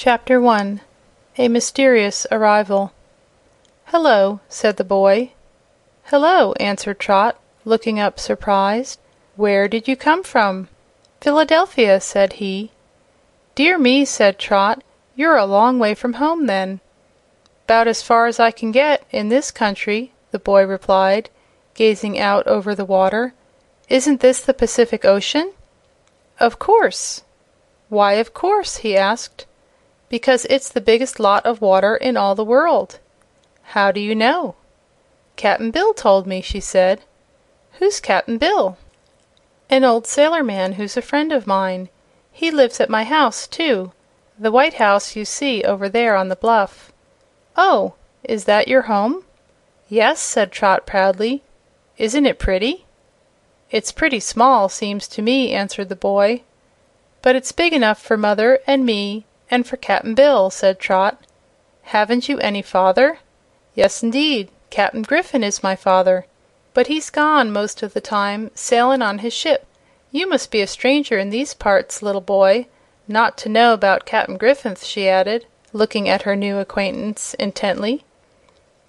Chapter 1 A Mysterious Arrival "Hello," said the boy. "Hello," answered Trot, looking up surprised. "Where did you come from?" "Philadelphia," said he. "Dear me!" said Trot; "you're a long way from home, then." "'Bout as far as I can get, in this country," the boy replied, gazing out over the water. "Isn't this the Pacific Ocean?" "Of course." "Why of course'?" he asked. "Because it's the biggest lot of water in all the world." "How do you know?" "Cap'n Bill told me," she said. "Who's Cap'n Bill?" "An old sailor man who's a friend of mine. He lives at my house, too the white house you see over there on the bluff." "Oh; is that your home?" "Yes," said Trot proudly. "Isn't it pretty?" "It's pretty small, seems to me," answered the boy. "But it's big enough for mother and me and for Cap'n Bill," said Trot. "Haven't you any father?" "Yes, indeed. Cap'n Griffith is my father. But he's gone, most of the time, sailin' on his ship. You must be a stranger in these parts, little boy, not to know 'bout Cap'n Griffith," she added, looking at her new acquaintance intently.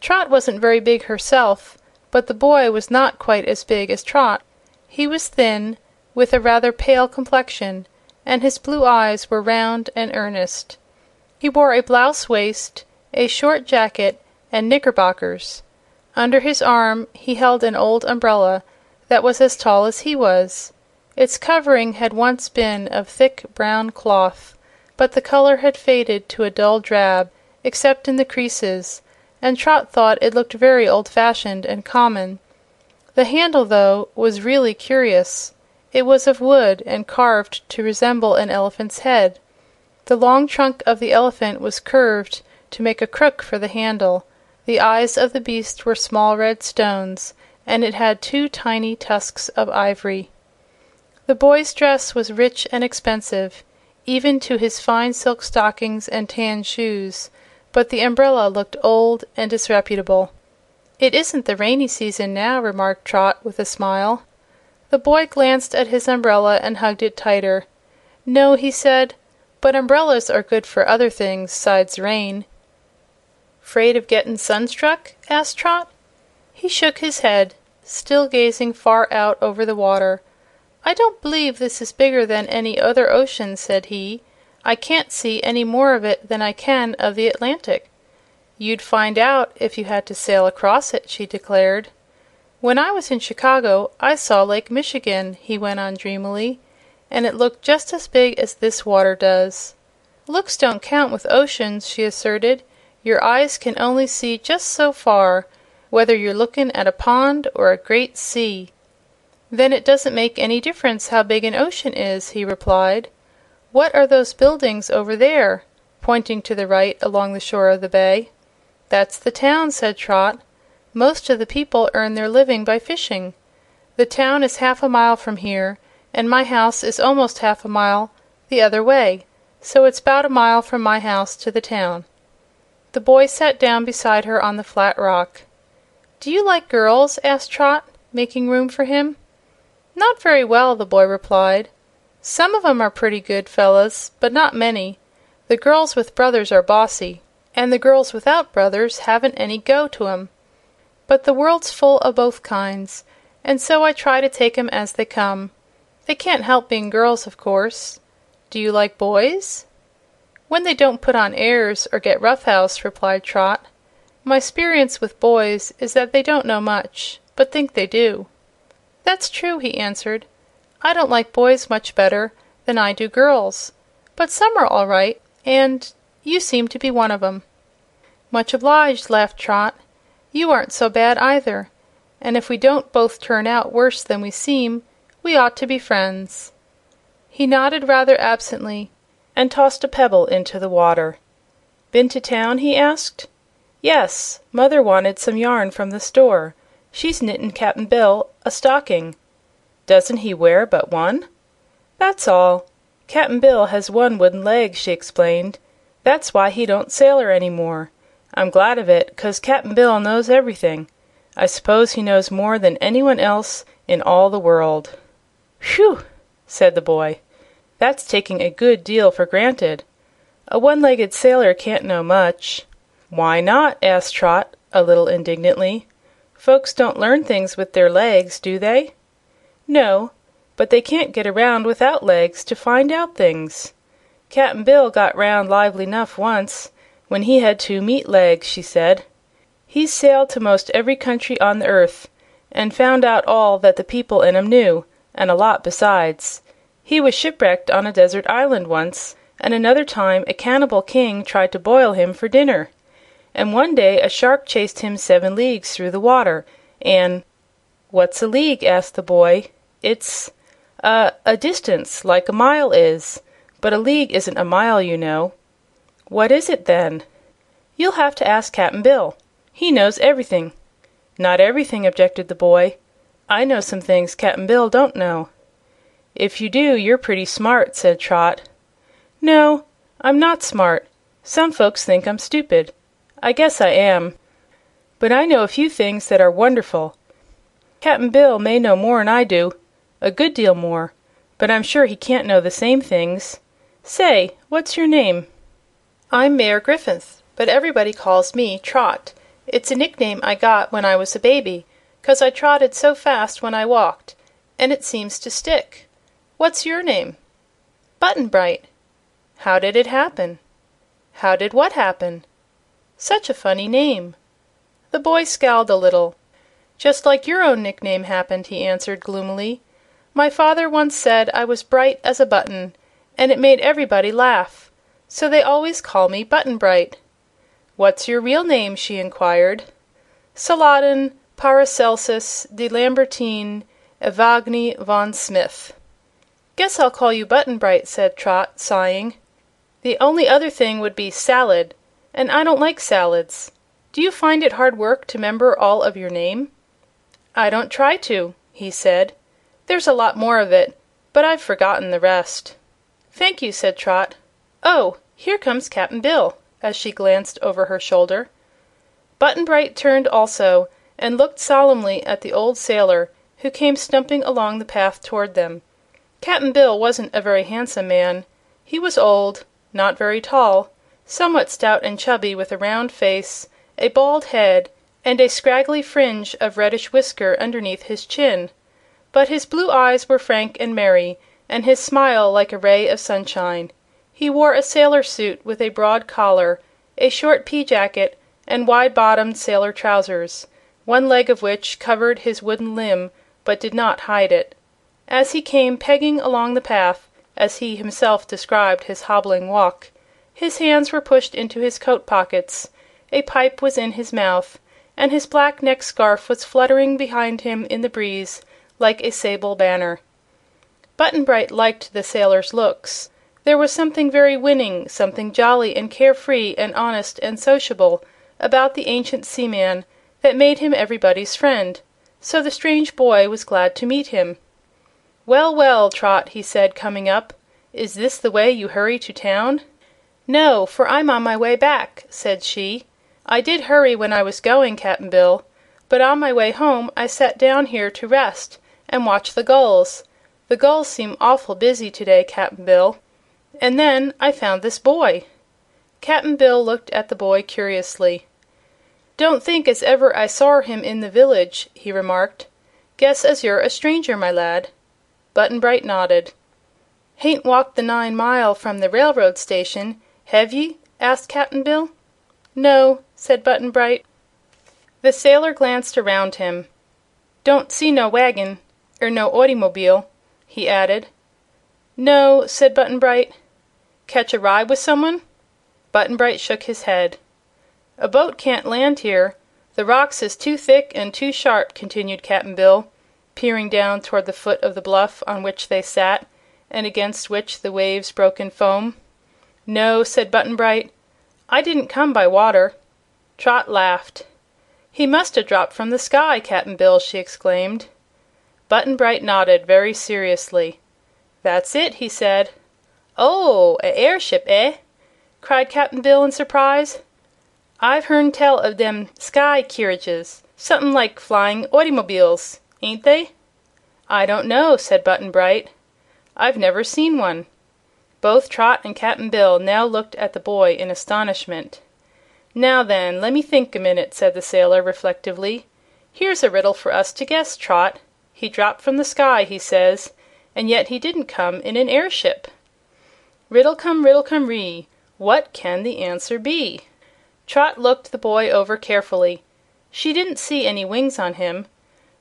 Trot wasn't very big herself, but the boy was not quite as big as Trot. He was thin, with a rather pale complexion, and his blue eyes were round and earnest. He wore a blouse waist, a short jacket, and knickerbockers. Under his arm he held an old umbrella that was as tall as he was. Its covering had once been of thick brown cloth, but the color had faded to a dull drab, except in the creases, and Trot thought it looked very old fashioned and common. The handle, though, was really curious. It was of wood and carved to resemble an elephant's head. The long trunk of the elephant was curved to make a crook for the handle. The eyes of the beast were small red stones, and it had two tiny tusks of ivory. The boy's dress was rich and expensive, even to his fine silk stockings and tan shoes, but the umbrella looked old and disreputable. "It isn't the rainy season now," remarked Trot with a smile. The boy glanced at his umbrella and hugged it tighter. "No," he said; "but umbrellas are good for other things 'sides rain." "'Fraid of gettin' sunstruck?" asked Trot. He shook his head, still gazing far out over the water. "I don't b'lieve this is bigger than any other ocean," said he. "I can't see any more of it than I can of the Atlantic." "You'd find out if you had to sail across it," she declared. "When I was in Chicago I saw Lake Michigan," he went on dreamily, "and it looked just as big as this water does." "Looks don't count with oceans," she asserted. "Your eyes can only see just so far, whether you're lookin' at a pond or a great sea." "Then it doesn't make any difference how big an ocean is," he replied. "What are those buildings over there?" pointing to the right along the shore of the bay. "That's the town," said Trot. "Most of the people earn their living by fishing. The town is half a mile from here, and my house is almost half a mile the other way, so it's 'bout a mile from my house to the town." The boy sat down beside her on the flat rock. "Do you like girls?" asked Trot, making room for him. "Not very well," the boy replied. "Some of 'em are pretty good fellows, but not many. The girls with brothers are bossy, and the girls without brothers haven't any go to 'em. But the world's full o' both kinds, and so I try to take 'em as they come. They can't help being girls, of course. Do you like boys?" "When they don't put on airs or get rough house," replied Trot. "My 'sperience with boys is that they don't know much, but think they do." "That's true," he answered. "I don't like boys much better than I do girls, but some are all right, and you seem to be one of 'em." "Much obliged," laughed Trot. "You aren't so bad, either, and if we don't both turn out worse than we seem, we ought to be friends." He nodded rather absently and tossed a pebble into the water. "Been to town?" he asked. "Yes. Mother wanted some yarn from the store. She's knittin' Cap'n Bill a stocking." "Doesn't he wear but one?" "That's all. Cap'n Bill has one wooden leg," she explained. "That's why he don't sailor any more. I'm glad of it, 'cause Cap'n Bill knows everything. I s'pose he knows more than anyone else in all the world." "Whew!" said the boy. "That's taking a good deal for granted." A one legged sailor can't know much." "Why not?" asked Trot, a little indignantly. "Folks don't learn things with their legs, do they?" "No; but they can't get around without legs to find out things. Cap'n Bill got got 'round lively 'nough once, when he had two meat legs," she said. "He's sailed to 'most every country on the earth, and found out all that the people in 'em knew, and a lot besides. He was shipwrecked on a desert island once, and another time a cannibal king tried to boil him for dinner. And one day a shark chased him seven leagues through the water, and " "What's a league?" asked the boy. "It's a a distance, like a mile is. But a league isn't a mile, you know." "What is it, then?" "You'll have to ask Cap'n Bill. He knows everything." "Not everything," objected the boy. "I know some things Cap'n Bill don't know." "If you do, you're pretty smart," said Trot. "No, I'm not smart. Some folks think I'm stupid. I guess I am. But I know a few things that are wonderful. Cap'n Bill may know more'n I do a good deal more but I'm sure he can't know the same things. Say, what's your name?" "I'm Mayre Griffith, but everybody calls me Trot. It's a nickname I got when I was a baby, 'cause I trotted so fast when I walked, and it seems to stick. What's your name?" "Button Bright." "How did it happen?" "How did what happen?" "Such a funny name." The boy scowled a little. "Just like your own nickname happened," he answered, gloomily. "My father once said I was bright as a button, and it made everybody laugh. So they always call me Button Bright." "What's your real name?" she inquired. "Saladin Paracelsus de Lambertine Evagne von Smith." "Guess I'll call you Button Bright," said Trot, sighing. "The only other thing would be Salad, and I don't like salads. Do you find it hard work to 'member all of your name?" "I don't try to," he said. "There's a lot more of it, but I've forgotten the rest." "Thank you," said Trot. "Oh, here comes Cap'n Bill!" as she glanced over her shoulder. Button Bright turned also and looked solemnly at the old sailor, who came stumping along the path toward them. Cap'n Bill wasn't a very handsome man. He was old, not very tall, somewhat stout and chubby, with a round face, a bald head and a scraggly fringe of reddish whisker underneath his chin. But his blue eyes were frank and merry, and his smile like a ray of sunshine. He wore a sailor suit with a broad collar, a short pea jacket and wide bottomed sailor trousers, one leg of which covered his wooden limb but did not hide it. As he came pegging along the path, as he himself described his hobbling walk, his hands were pushed into his coat pockets, a pipe was in his mouth, and his black neck scarf was fluttering behind him in the breeze like a sable banner. Button Bright liked the sailor's looks. There was something very winning, something jolly and carefree and honest and sociable about the ancient seaman that made him everybody's friend; so the strange boy was glad to meet him. "Well, well, Trot," he said, coming up, "is this the way you hurry to town?" "No, for I'm on my way back," said she. "I did hurry when I was going, Cap'n Bill, but on my way home I sat down here to rest and watch the gulls. The gulls seem awful busy to day, Cap'n Bill. And then I found this boy." Cap'n Bill looked at the boy curiously. "Don't think as ever I sawr him in the village," he remarked. "Guess as you're a stranger, my lad." Button Bright nodded. "Hain't walked the nine mile from the railroad station, hev ye?" asked Cap'n Bill. "No," said Button Bright. The sailor glanced around him. "Don't see no wagon, er no ottymobile," he added. "No," said Button Bright. "Catch a ride with some one?" Button Bright shook his head. "A boat can't land here. The rocks is too thick and too sharp," continued Cap'n Bill, peering down toward the foot of the bluff on which they sat and against which the waves broke in foam. "No," said Button Bright. "I didn't come by water." Trot laughed. "He must 'a' dropped from the sky, Cap'n Bill!" she exclaimed. Button Bright nodded very seriously. "That's it," he said. "Oh, a airship, eh?" cried Cap'n Bill in surprise. "I've hearn tell of them sky kerridges somethin' like flying otymobiles, ain't they?" "I don't know," said Button Bright. "I've never seen one." Both Trot and Cap'n Bill now looked at the boy in astonishment. "Now, then, lemme think a minute," said the sailor, reflectively. "Here's a riddle for us to guess, Trot. He dropped from the sky, he says, and yet he didn't come in an airship. Riddle cum riddle cum ree, What can the answer be?" Trot looked the boy over carefully. She didn't see any wings on him.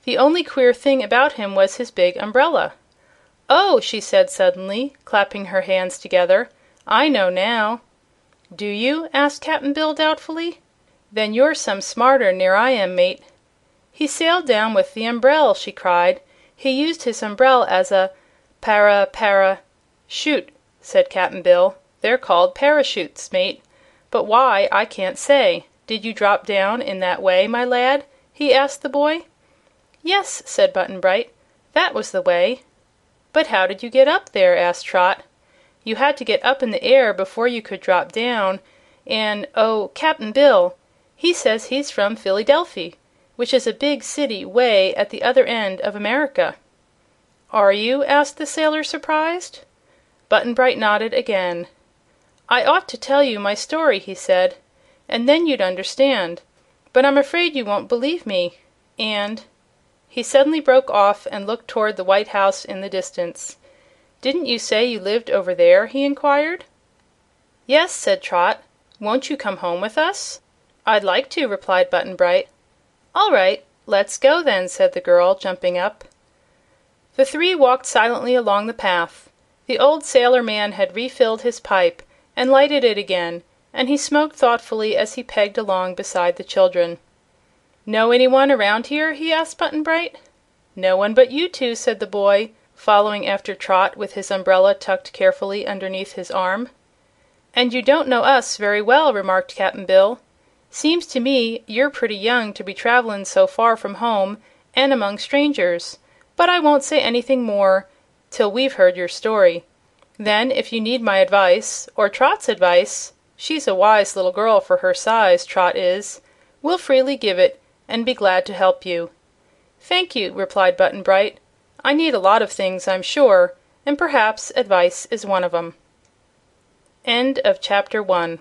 The only queer thing about him was his big umbrella. "Oh!" she said suddenly, clapping her hands together; "I know now." "Do you?" asked Cap'n Bill, doubtfully. "Then you're some smarter ner I am, mate." "He sailed down with the umbrel!" she cried. "He used his umbrel as a para para " "Shoot," said Cap'n Bill. "They're called parachutes, mate, but why I can't say. Did you drop down in that way, my lad?" he asked the boy. "Yes," said Button Bright; "that was the way." "But how did you get up there?" asked Trot. "You had to get up in the air before you could drop down, and oh, Cap'n Bill, he says he's from Phillydelphy, which is a big city 'way at the other end of America." "Are you?" asked the sailor, surprised. Button Bright nodded again. "I ought to tell you my story," he said, "and then you'd understand. But I'm afraid you won't believe me, and he suddenly broke off and looked toward the white house in the distance. "Didn't you say you lived over there?" he inquired. "Yes," said Trot. "Won't you come home with us?" "I'd like to," replied Button Bright. "All right; let's go, then," said the girl, jumping up. The three walked silently along the path. The old sailor man had refilled his pipe and lighted it again, and he smoked thoughtfully as he pegged along beside the children. "Know any one around here?" he asked Button Bright. "No one but you two," said the boy, following after Trot with his umbrella tucked carefully underneath his arm. "And you don't know us very well," remarked Cap'n Bill. "Seems to me you're pretty young to be travelin' so far from home and among strangers. But I won't say anything more till we've heard your story. Then, if you need my advice, or Trot's advice she's a wise little girl for her size, Trot is we'll freely give it and be glad to help you." "Thank you," replied Button Bright. "I need a lot of things, I'm sure, and perhaps advice is one of 'em." End of Chapter One.